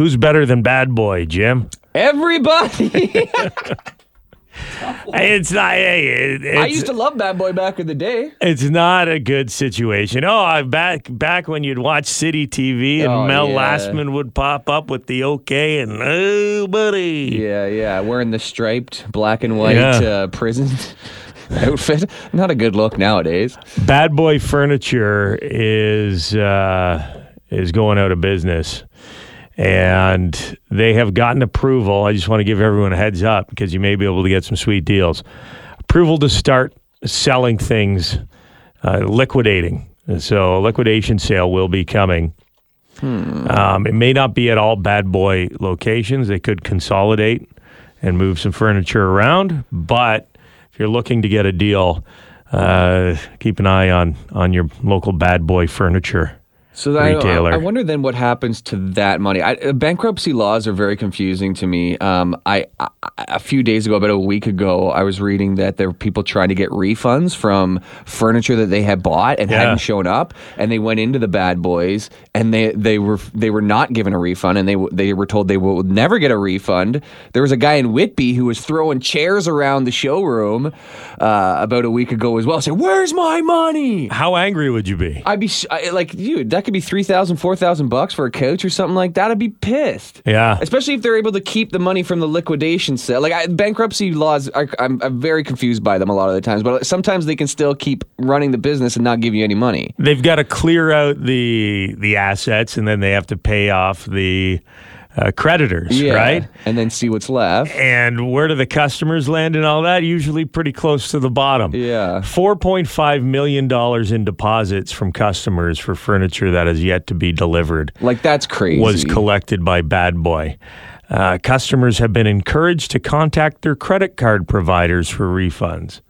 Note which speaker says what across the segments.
Speaker 1: Who's better than Bad Boy, Jim?
Speaker 2: Everybody.
Speaker 1: It's not. It's,
Speaker 2: I used to love Bad Boy back in the day.
Speaker 1: It's not a good situation. Oh, I back back when you'd watch City TV and
Speaker 2: Oh,
Speaker 1: Mel
Speaker 2: yeah.
Speaker 1: Lastman would pop up with the okay and oh, buddy.
Speaker 2: Yeah, yeah. Wearing the striped black and white
Speaker 1: Yeah.
Speaker 2: uh, prison outfit. Not a good look nowadays.
Speaker 1: Bad Boy Furniture is uh, is going out of business, and they have gotten approval. I just want to give everyone a heads up because you may be able to get some sweet deals. Approval to start selling things, uh, liquidating. So a liquidation sale will be coming. Um, it may not be at all Bad Boy locations. They could consolidate and move some furniture around. But if you're looking to get a deal, uh, keep an eye on on your local Bad Boy furniture.
Speaker 2: So that, I,
Speaker 1: Retailer.
Speaker 2: I wonder then what happens to that money. I, uh, bankruptcy laws are very confusing to me. Um, I, I a few days ago, about a week ago, I was reading that there were people trying to get refunds from furniture that they had bought and
Speaker 1: Yeah.
Speaker 2: hadn't shown up, and they went into the bad boys and they they were they were not given a refund, and they they were told they would never get a refund. There was a guy in Whitby who was throwing chairs around the showroom uh, about a week ago as well, saying, "Where's my money?"
Speaker 1: How angry would you be?
Speaker 2: I'd be I, like, dude, that could be 3000 4000 bucks for a coach or something like that. I'd be pissed.
Speaker 1: Yeah.
Speaker 2: Especially if they're able to keep the money from the liquidation sale. Like, I, bankruptcy laws, are, I'm, I'm very confused by them a lot of the times, but sometimes they can still keep running the business and not give you any money.
Speaker 1: They've got to clear out the the assets, and then they have to pay off the uh, creditors, right?
Speaker 2: And then see what's left.
Speaker 1: And where do the customers land and all that? Usually pretty close to the bottom.
Speaker 2: Yeah.
Speaker 1: $4.5 million in deposits from customers for furniture that has yet to be delivered
Speaker 2: Like, that's crazy.
Speaker 1: was collected by Bad Boy. Uh, customers have been encouraged to contact their credit card providers for refunds.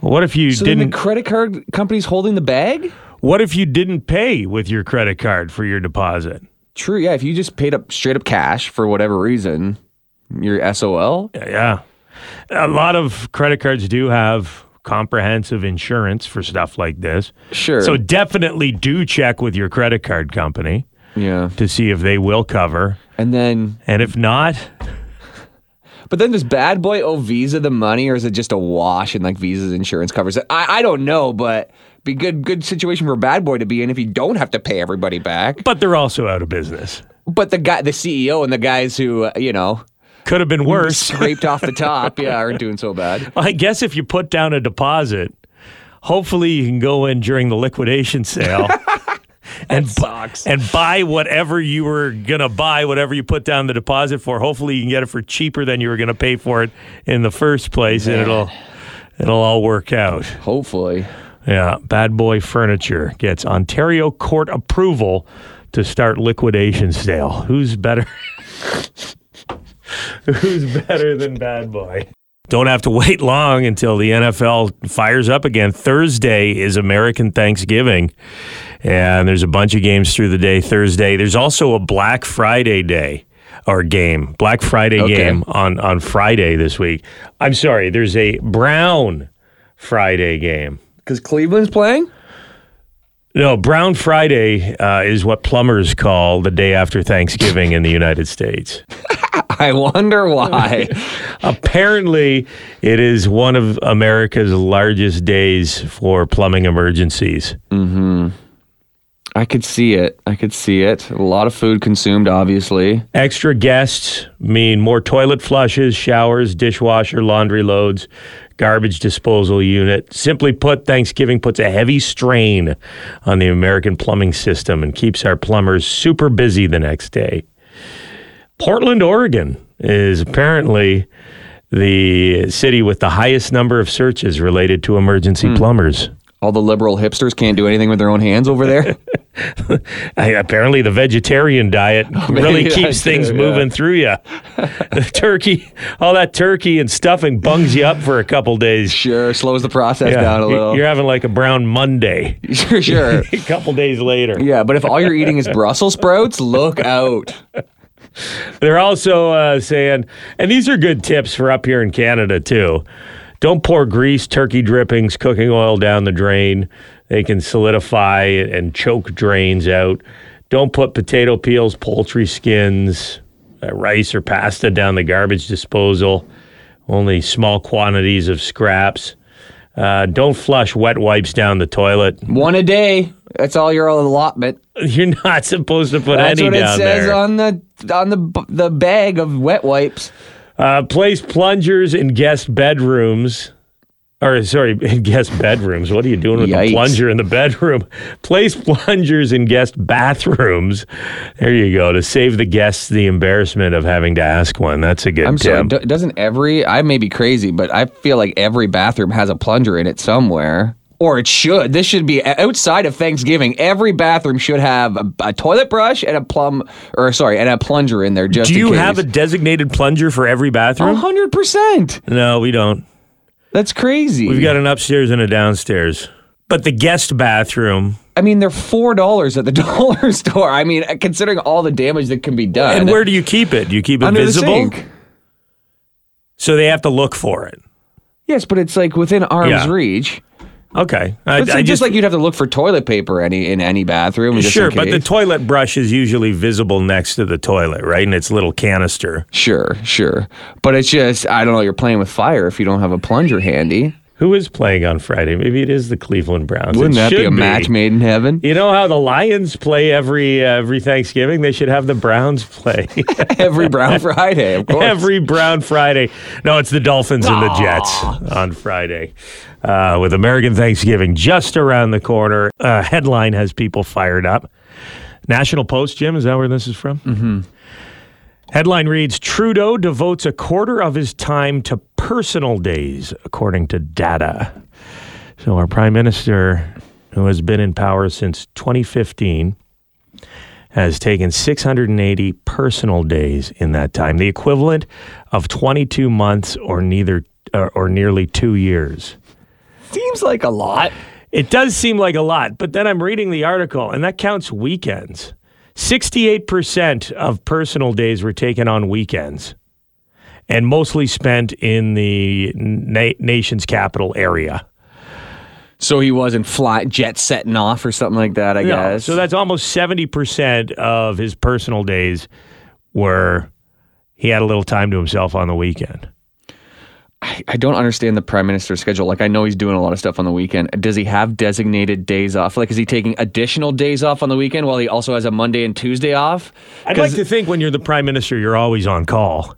Speaker 1: What if you
Speaker 2: so
Speaker 1: didn't?
Speaker 2: the credit card companies holding the bag?
Speaker 1: what if you didn't pay with your credit card for your deposit?
Speaker 2: True, yeah. If you just paid up straight up cash for whatever reason, you're SOL.
Speaker 1: Yeah. A lot of credit cards do have comprehensive insurance for stuff like this.
Speaker 2: Sure.
Speaker 1: So definitely do check with your credit card company
Speaker 2: yeah.
Speaker 1: to see if they will cover.
Speaker 2: And then
Speaker 1: And if not,
Speaker 2: But then does Bad Boy owe Visa the money, or is it just a wash and like Visa's insurance covers it? I, I don't know, but be good good situation for a Bad Boy to be in if you don't have to pay everybody back.
Speaker 1: but they're also out of business.
Speaker 2: But the guy, the CEO, and the guys who uh, you know
Speaker 1: Could have been worse.
Speaker 2: scraped off the top, yeah, aren't doing so bad.
Speaker 1: I guess if you put down a deposit, hopefully you can go in during the liquidation sale. And, bu- and buy whatever you were gonna buy, whatever you put down the deposit for. Hopefully, you can get it for cheaper than you were gonna pay for it in the first place, and it'll it'll all work out.
Speaker 2: Hopefully,
Speaker 1: Yeah, Bad Boy Furniture gets Ontario court approval to start liquidation sale. Who's better? Who's better than Bad Boy? Don't have to wait long until the NFL fires up again. Thursday is American Thanksgiving, and there's a bunch of games through the day Thursday. There's also a Black Friday day or game, Black Friday
Speaker 2: Okay.
Speaker 1: game on on Friday this week. I'm sorry, there's a Brown Friday game.
Speaker 2: Because Cleveland's playing.
Speaker 1: No, Brown Friday uh, is what plumbers call the day after Thanksgiving in the United States.
Speaker 2: I wonder why.
Speaker 1: Apparently, it is one of America's largest days for plumbing emergencies. Hmm.
Speaker 2: I could see it. I could see it. A lot of food consumed, obviously.
Speaker 1: Extra guests mean more toilet flushes, showers, dishwasher, laundry loads, garbage disposal unit. Simply put, Thanksgiving puts a heavy strain on the American plumbing system and keeps our plumbers super busy the next day. Portland, Oregon is apparently the city with the highest number of searches related to emergency hmm. plumbers.
Speaker 2: All the liberal hipsters can't do anything with their own hands over there.
Speaker 1: I, apparently, the vegetarian diet really keeps things moving through you. the turkey, all that turkey and stuffing bungs you up for a couple days.
Speaker 2: sure, slows the process
Speaker 1: Yeah,
Speaker 2: down a little.
Speaker 1: You're having like a brown Monday.
Speaker 2: sure, sure.
Speaker 1: a couple days later.
Speaker 2: Yeah, but if all you're eating is Brussels sprouts, look out.
Speaker 1: They're also uh, saying, and these are good tips for up here in Canada too. Don't pour grease, turkey drippings, cooking oil down the drain. They can solidify and choke drains out. Don't put potato peels, poultry skins, uh, rice or pasta down the garbage disposal. Only small quantities of scraps. Uh, don't flush wet wipes down the toilet.
Speaker 2: One a day. That's all your allotment.
Speaker 1: You're not supposed to put
Speaker 2: That's
Speaker 1: any
Speaker 2: what it
Speaker 1: down
Speaker 2: says
Speaker 1: there.
Speaker 2: on the on the the bag of wet wipes.
Speaker 1: Uh, place plungers in guest bedrooms. Or, sorry, in guest bedrooms. What are you doing with
Speaker 2: Yikes.
Speaker 1: the plunger in the bedroom? Place plungers in guest bathrooms. There you go, to save the guests the embarrassment of having to ask one. That's a good
Speaker 2: I'm
Speaker 1: tip.
Speaker 2: sorry. Doesn't every? I may be crazy, but I feel like every bathroom has a plunger in it somewhere. Or it should. This should be outside of Thanksgiving. Every bathroom should have a, a toilet brush and a plum, or sorry, and a plunger in there. Just
Speaker 1: Do you have a designated plunger for every bathroom?
Speaker 2: hundred percent?
Speaker 1: No, we don't.
Speaker 2: That's crazy.
Speaker 1: We've got an upstairs and a downstairs. But the guest bathroom,
Speaker 2: I mean, they're four dollars at the dollar store. I mean, considering all the damage that can be done.
Speaker 1: and where do you keep it? Do you keep it
Speaker 2: under
Speaker 1: visible?
Speaker 2: the sink?
Speaker 1: So they have to look for it.
Speaker 2: Yes, but it's like within arm's
Speaker 1: Yeah.
Speaker 2: reach.
Speaker 1: Okay. I,
Speaker 2: It's
Speaker 1: I
Speaker 2: just, like you'd have to look for toilet paper any in any bathroom. just
Speaker 1: Sure, but the toilet brush is usually visible next to the toilet, right? And its little canister.
Speaker 2: Sure, sure. But it's just, I don't know, you're playing with fire if you don't have a plunger handy.
Speaker 1: Who is playing on Friday? Maybe it is the Cleveland Browns.
Speaker 2: Wouldn't
Speaker 1: It
Speaker 2: that be a match made in heaven?
Speaker 1: You know how the Lions play every uh, every Thanksgiving? They should have the Browns play
Speaker 2: Every Brown Friday, of course.
Speaker 1: every Brown Friday. No, it's the Dolphins and the Jets on Friday. Uh, with American Thanksgiving just around the corner, uh, headline has people fired up. National Post, Jim, is that where this is from? Mm-hmm. Headline reads Trudeau devotes a quarter of his time to personal days, according to data. So, our prime minister, who has been in power since 2015, has taken 680 personal days in that time, the equivalent of 22 months or neither or, or nearly two years.
Speaker 2: Seems like a lot.
Speaker 1: It does seem like a lot, but then I'm reading the article, and that counts weekends. 68% of personal days were taken on weekends and mostly spent in the na- nation's capital area.
Speaker 2: So he wasn't fly jet setting off or something like that, I
Speaker 1: No,
Speaker 2: guess.
Speaker 1: So that's almost 70% of his personal days were he had a little time to himself on the weekend.
Speaker 2: I, I don't understand the prime minister's schedule. Like, I know he's doing a lot of stuff on the weekend. Does he have designated days off? Like, is he taking additional days off on the weekend while he also has a Monday and Tuesday off?
Speaker 1: I'd like to think when you're the prime minister, you're always on call.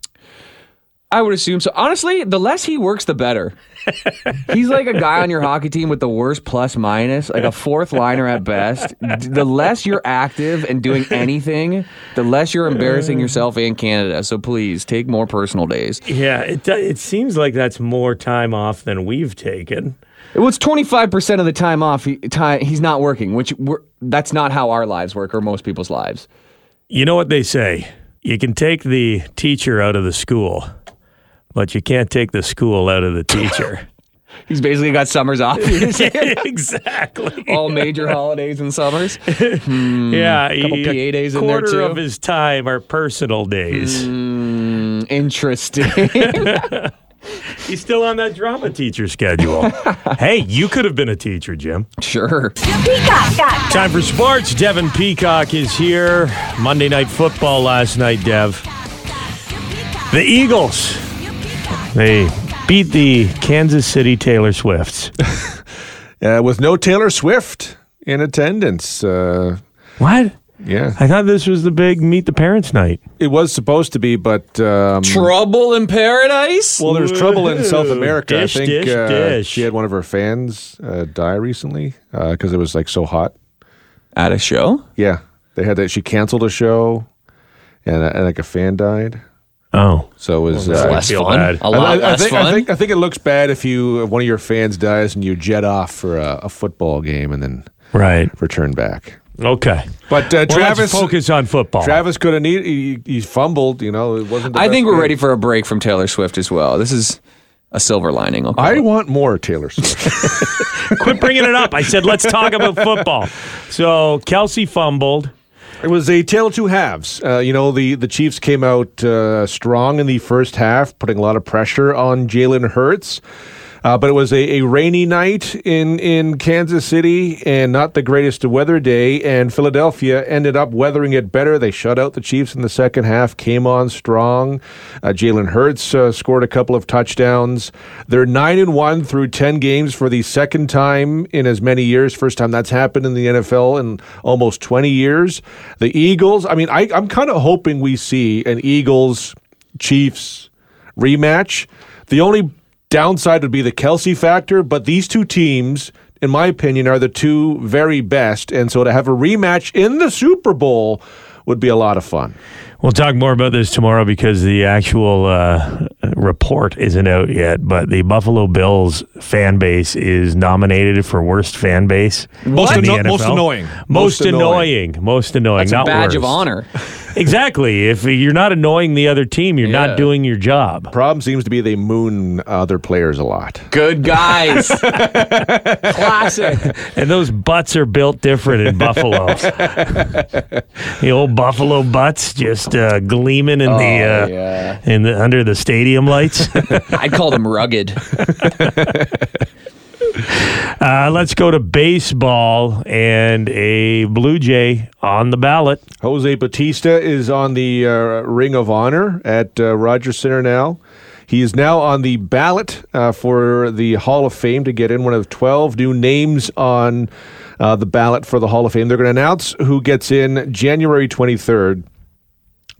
Speaker 2: I would assume so. Honestly, the less he works, the better. He's like a guy on your hockey team with the worst plus minus, like a fourth liner at best. The less you're active and doing anything, the less you're embarrassing yourself and Canada. So please take more personal days.
Speaker 1: Yeah, it it seems like that's more time off than we've taken.
Speaker 2: Well, it's 25% of the time off. He, time, he's not working, which we're, that's not how our lives work or most people's lives.
Speaker 1: You know what they say? You can take the teacher out of the school, but you can't take the school out of the teacher.
Speaker 2: He's basically got summers off.
Speaker 1: exactly.
Speaker 2: All major holidays and summers.
Speaker 1: yeah, a
Speaker 2: couple
Speaker 1: he-
Speaker 2: PA days in there, too.
Speaker 1: of his time are personal days.
Speaker 2: Mm, interesting.
Speaker 1: He's still on that drama teacher schedule. hey, you could have been a teacher, Jim.
Speaker 2: sure.
Speaker 3: Peacock.
Speaker 1: Time for sports. Devin Peacock is here. Monday Night Football last night, Dev. The Eagles. They beat the Kansas City Taylor Swifts.
Speaker 4: Uh, with no Taylor Swift in attendance. Uh,
Speaker 1: What?
Speaker 4: yeah,
Speaker 1: I thought this was the big meet the parents night.
Speaker 4: it was supposed to be, but um,
Speaker 2: Trouble in paradise?
Speaker 4: well, there's trouble in South America.
Speaker 1: dish,
Speaker 4: I think
Speaker 1: dish,
Speaker 4: uh,
Speaker 1: dish.
Speaker 4: she had one of her fans uh, die recently because it was like so hot.
Speaker 2: At a show?
Speaker 4: Yeah, they had that. She canceled a show, and, uh, and like a fan died.
Speaker 1: Oh.
Speaker 4: So it was.
Speaker 1: Well,
Speaker 4: uh,
Speaker 1: I
Speaker 2: Less
Speaker 1: feel
Speaker 2: fun?
Speaker 1: bad.
Speaker 2: A
Speaker 4: I,
Speaker 2: lot
Speaker 4: I- I
Speaker 2: less
Speaker 4: think,
Speaker 2: fun?
Speaker 4: I think I think it looks bad if you if one of your fans dies and you jet off for a, a football game and then
Speaker 1: Right.
Speaker 4: return back.
Speaker 1: Okay.
Speaker 4: But uh,
Speaker 1: Well,
Speaker 4: Travis
Speaker 1: let's focus on football.
Speaker 4: Travis could have need he, he fumbled. You know, it wasn't. The
Speaker 2: I think we're
Speaker 4: game.
Speaker 2: ready for a break from Taylor Swift as well. This is a silver lining. I'll
Speaker 4: I
Speaker 2: it.
Speaker 4: want more Taylor Swift.
Speaker 1: Quit bringing it up. I said, let's talk about football. So Kelce fumbled.
Speaker 4: It was a tale of two halves. Uh, you know, the, the Chiefs came out uh, strong in the first half, putting a lot of pressure on Jalen Hurts. Uh, but it was a, a rainy night in, in Kansas City and not the greatest weather day. And Philadelphia ended up weathering it better. They shut out the Chiefs in the second half, came on strong. Uh, Jalen Hurts uh, scored a couple of touchdowns. They're 9 and 1 through 10 games for the second time in as many years. First time that's happened in the NFL in almost 20 years. The Eagles, I mean, I, I'm kind of hoping we see an Eagles Chiefs rematch. The only downside would be the Kelce factor, but these two teams, in my opinion, are the two very best. And so to have a rematch in the Super Bowl would be a lot of fun.
Speaker 1: We'll talk more about this tomorrow because the actual uh, report isn't out yet. But the Buffalo Bills fan base is nominated for worst fan base.
Speaker 4: Most,
Speaker 1: in the
Speaker 4: anno- most annoying.
Speaker 1: Most,
Speaker 4: Most
Speaker 1: annoying. Most annoying.
Speaker 2: It's a
Speaker 1: not
Speaker 2: badge of honor.
Speaker 1: Exactly. If you're not annoying the other team, you're
Speaker 2: Yeah.
Speaker 1: not doing your job.
Speaker 4: Problem seems to be they moon other players a lot.
Speaker 2: Good guys. Classic.
Speaker 1: And those butts are built different in Buffalo. the old Buffalo butts just uh, gleaming in the
Speaker 2: Oh,
Speaker 1: uh,
Speaker 2: yeah.
Speaker 1: in the under the stadium lights.
Speaker 2: I'd call them rugged.
Speaker 1: Uh, let's go to baseball and a Blue Jay on the ballot.
Speaker 4: Jose Bautista is on the uh, Ring of Honor at uh, Rogers Center now. He is now on the ballot uh, for the Hall of Fame to get in one of 12 new names on uh, the ballot for the Hall of Fame. They're going to announce who gets in January 23rd.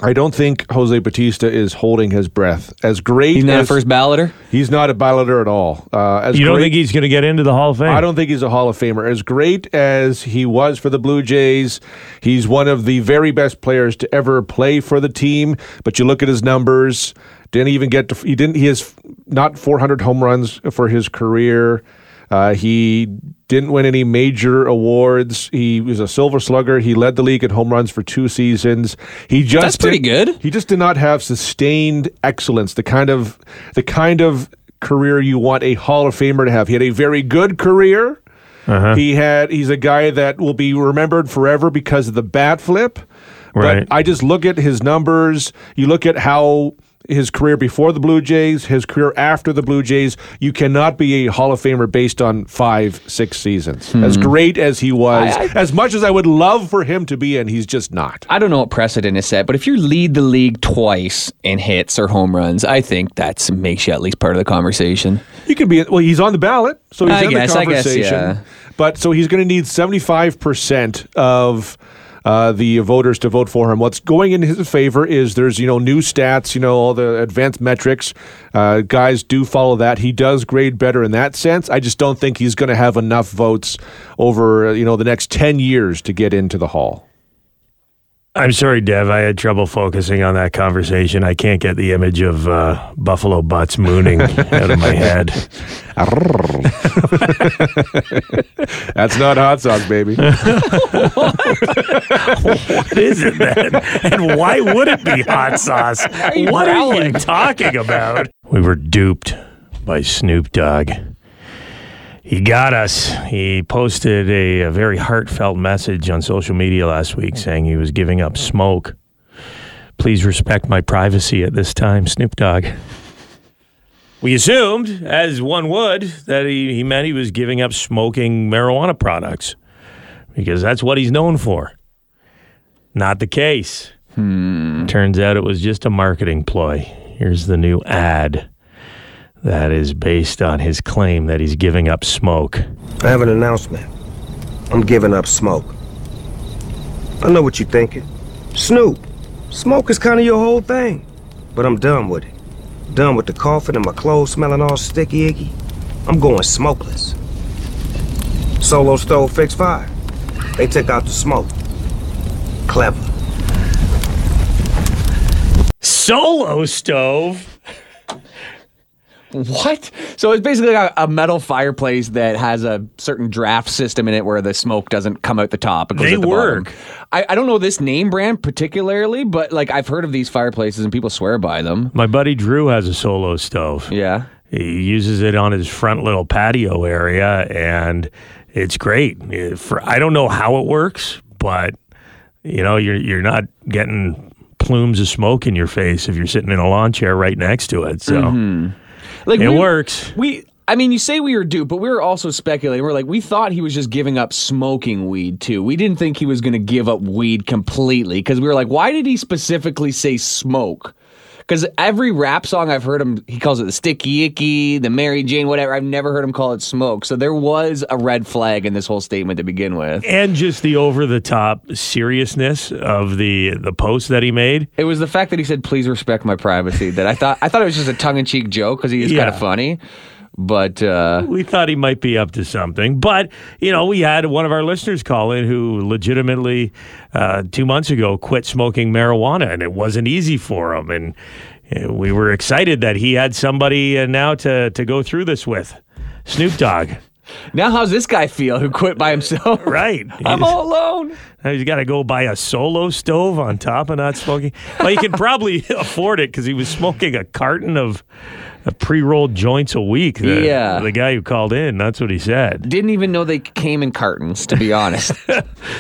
Speaker 4: I don't think Jose Bautista is holding his breath. As great
Speaker 2: He's not a first balloter.
Speaker 4: he's not a balloter at all. Uh, as
Speaker 1: You don't
Speaker 4: great-
Speaker 1: think he's going to get into the Hall of Fame?
Speaker 4: I don't think he's a Hall of Famer. As great as he was for the Blue Jays, he's one of the very best players to ever play for the team. But you look at his numbers; didn't even get to. He didn't. He has not 400 home runs for his career. Uh, he didn't win any major awards. He was a Silver Slugger. He led the league in home runs for two seasons. He just
Speaker 2: That's pretty
Speaker 4: did-
Speaker 2: good.
Speaker 4: He just did not have sustained excellence. The kind of the kind of career you want a Hall of Famer to have. He had a very good career. Uh-huh. He had. He's a guy that will be remembered forever because of the bat flip.
Speaker 1: Right.
Speaker 4: But I just look at his numbers. You look at how his career before the Blue Jays, his career after the Blue Jays. You cannot be a Hall of Famer based on five, six seasons. Hmm. As great as he was,
Speaker 2: I- I-
Speaker 4: as much as I would love for him to be, and he's just not.
Speaker 2: I don't know what precedent is set, but if you lead the league twice in hits or home runs, I think that makes you at least part of the conversation.
Speaker 4: He could be well. He's on the ballot, so he's
Speaker 2: I
Speaker 4: in
Speaker 2: guess,
Speaker 4: the
Speaker 2: I guess,
Speaker 4: conversation.
Speaker 2: yeah.
Speaker 4: But so he's going to need seventy five percent of. Uh, the voters to vote for him. What's going in his favor is there's you know new stats, you know all the advanced metrics. Uh, guys do follow that. He does grade better in that sense. I just don't think he's going to have enough votes over you know the next ten years to get into the hall.
Speaker 1: I'm sorry, Dev. I had trouble focusing on that conversation. I can't get the image of uh, buffalo butts mooning out of my head.
Speaker 4: That's not hot sauce, baby.
Speaker 1: What is it then? And why would it be hot sauce?
Speaker 2: you
Speaker 1: What are you talking about? We were duped by Snoop Dogg. He got us. He posted a, a very heartfelt message on social media last week saying he was giving up smoke. Please respect my privacy at this time, Snoop Dogg. We assumed, as one would, that he, he meant he was giving up smoking marijuana products because that's what he's known for. Not the case. Hmm. Turns out it was just a marketing ploy. Here's the new ad that is based on his claim that he's giving up smoke.
Speaker 3: I have an announcement. I'm giving up smoke. I know what you're thinking. Snoop, smoke is kind of your whole thing. But I'm done with it. Done with the coughing and my clothes smelling all sticky icky. I'm going smokeless. Solo Stove Fix Fire. They took out the smoke. Clever.
Speaker 1: Solo stove?
Speaker 2: What? So it's basically a, a metal fireplace that has a certain draft system in it where the smoke doesn't come out the top. It goes
Speaker 1: They
Speaker 2: the
Speaker 1: work.
Speaker 2: I, I don't know this name brand particularly, but like I've heard of these fireplaces and people swear by them.
Speaker 1: My buddy Drew has a solo stove.
Speaker 2: Yeah.
Speaker 1: He uses it on his front little patio area, and it's great. For I don't know how it works, but you know, you're you're not getting plumes of smoke in your face if you're sitting in a lawn chair right next to it. So mm-hmm.
Speaker 2: Like
Speaker 1: it
Speaker 2: we-
Speaker 1: works.
Speaker 2: We I mean, you say we were duped, but we were also speculating. We're like, we thought he was just giving up smoking weed too. We didn't think he was going to give up weed completely because we were like, why did he specifically say smoke? Because every rap song I've heard him, he calls it the sticky icky, the Mary Jane, whatever. I've never heard him call it smoke. So there was a red flag in this whole statement to begin with.
Speaker 1: and just the over the top seriousness of the the post that he made.
Speaker 2: It was the fact that he said, "Please respect my privacy." That I thought I thought it was just a tongue in cheek joke because he is kind of funny. But uh,
Speaker 1: We thought he might be up to something, but you know, we had one of our listeners call in who legitimately uh, two months ago quit smoking marijuana, and it wasn't easy for him. And uh, we were excited that he had somebody uh, now to to go through this with, Snoop Dogg.
Speaker 2: Now, how's this guy feel who quit by himself?
Speaker 1: Right.
Speaker 2: I'm all alone.
Speaker 1: Now he's got to go buy a solo stove on top of not smoking. Well, he can probably afford it because he was smoking a carton of, of pre-rolled joints a week. The,
Speaker 2: Yeah.
Speaker 1: the guy who called in, that's what he said.
Speaker 2: Didn't even know they came in cartons. To be honest,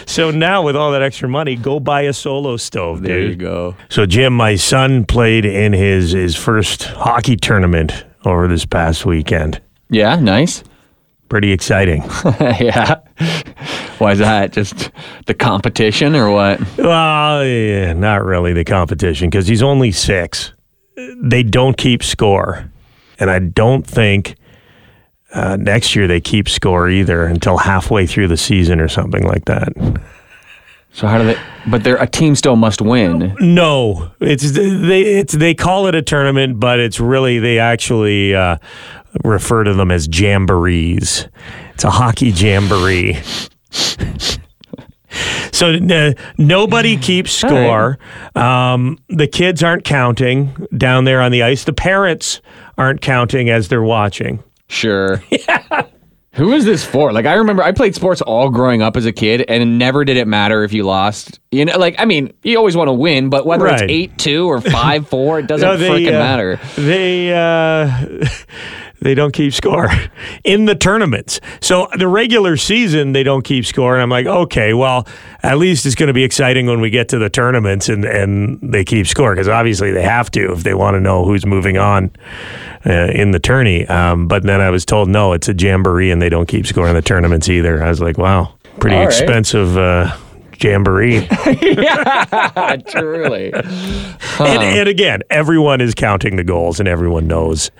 Speaker 1: So now with all that extra money, go buy a solo stove,
Speaker 2: there you go.
Speaker 1: So Jim, my son played in his his first hockey tournament over this past weekend.
Speaker 2: Yeah, nice.
Speaker 1: Pretty exciting.
Speaker 2: yeah. Why is that? Just the competition or what?
Speaker 1: well, yeah, not really the competition because he's only six. They don't keep score, and I don't think uh, next year they keep score either until halfway through the season or something like that.
Speaker 2: So how do they? But they're a team still must win.
Speaker 1: No, it's they it's they call it a tournament, but it's really they actually uh, refer to them as jamborees. It's a hockey jamboree. so uh, nobody keeps score. Um, the kids aren't counting down there on the ice. The parents aren't counting as they're watching.
Speaker 2: Sure. Yeah. Who is this for? Like I remember I played sports all growing up as a kid and never did it matter if you lost. You know, like I mean, you always want to win, but whether
Speaker 1: Right.
Speaker 2: it's 8-2 or 5-4, it doesn't
Speaker 1: No,
Speaker 2: freaking
Speaker 1: uh,
Speaker 2: matter.
Speaker 1: They uh, they don't keep score in the tournaments. So the regular season they don't keep score, and I'm like, okay, well, at least it's going to be exciting when we get to the tournaments and and they keep score because obviously they have to if they want to know who's moving on uh, in the tourney. Um, but then I was told no, it's a jamboree and they don't keep score in the tournaments either. I was like, wow, pretty
Speaker 2: right.
Speaker 1: expensive. Uh, Jamboree.
Speaker 2: Truly.
Speaker 1: And, and again, everyone is counting the goals and everyone knows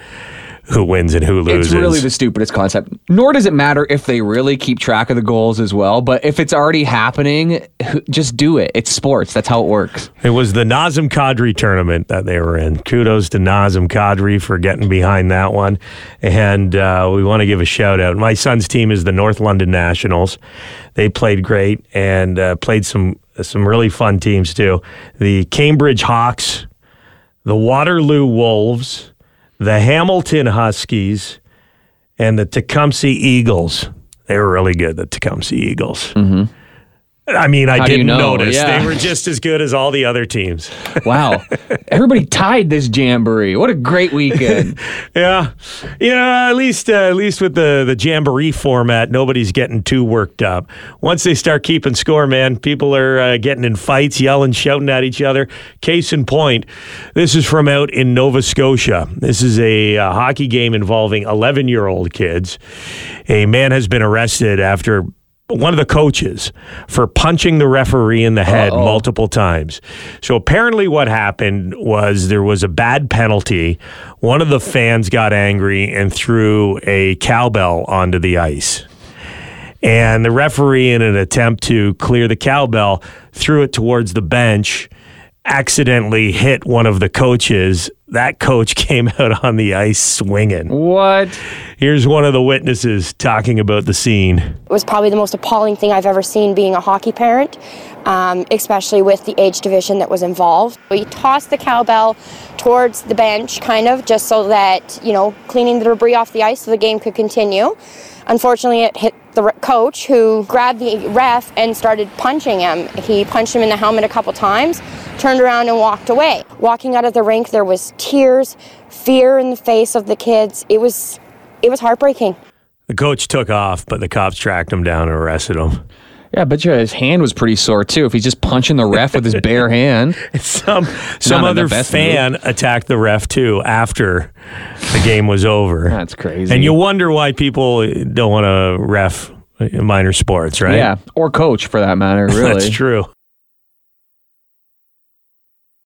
Speaker 1: who wins and who loses.
Speaker 2: It's really the stupidest concept. Nor does it matter if they really keep track of the goals as well. But if it's already happening, just do it. It's sports. That's how it works.
Speaker 1: it was the Nazem Kadri tournament that they were in. Kudos to Nazem Kadri for getting behind that one. And uh, we want to give a shout out. My son's team is the North London Nationals. They played great and uh, played some some really fun teams too. The Cambridge Hawks, the Waterloo Wolves, the Hamilton Huskies, and the Tecumseh Eagles. They were really good, the Tecumseh Eagles. Mm-hmm. I mean, I
Speaker 2: How
Speaker 1: didn't
Speaker 2: know?
Speaker 1: notice.
Speaker 2: Yeah.
Speaker 1: They were just as good as all the other teams.
Speaker 2: Wow. Everybody tied this jamboree. What a great weekend.
Speaker 1: Yeah, yeah. At least, uh, at least with the the jamboree format, nobody's getting too worked up. Once they start keeping score, man, people are uh, getting in fights, yelling, shouting at each other. Case in point, this is from out in Nova Scotia. This is a uh, hockey game involving 11 year old kids. A man has been arrested after. One of the coaches for punching the referee in the head
Speaker 2: Uh-oh.
Speaker 1: multiple times. So apparently, what happened was there was a bad penalty. One of the fans got angry and threw a cowbell onto the ice. And the referee, in an attempt to clear the cowbell, threw it towards the bench, accidentally hit one of the coaches. That coach came out on the ice swinging.
Speaker 2: what?
Speaker 1: Here's one of the witnesses talking about the scene.
Speaker 5: It was probably the most appalling thing I've ever seen being a hockey parent, um, especially with the age division that was involved. We tossed the cowbell towards the bench, kind of, just so that, you know, cleaning the debris off the ice so the game could continue. Unfortunately, it hit the coach who grabbed the ref and started punching him. He punched him in the helmet a couple times, turned around and walked away. Walking out of the rink, there was tears, fear in the face of the kids. It was, it was heartbreaking.
Speaker 1: The coach took off, but the cops tracked him down and arrested him.
Speaker 2: Yeah, but his hand was pretty sore too. If he's just punching the ref with his bare hand,
Speaker 1: Some some
Speaker 2: Not
Speaker 1: other fan attacked the ref too after the game was over.
Speaker 2: that's crazy.
Speaker 1: And you wonder why people don't want to ref minor sports, right?
Speaker 2: yeah, or coach for that matter. Really,
Speaker 1: That's true.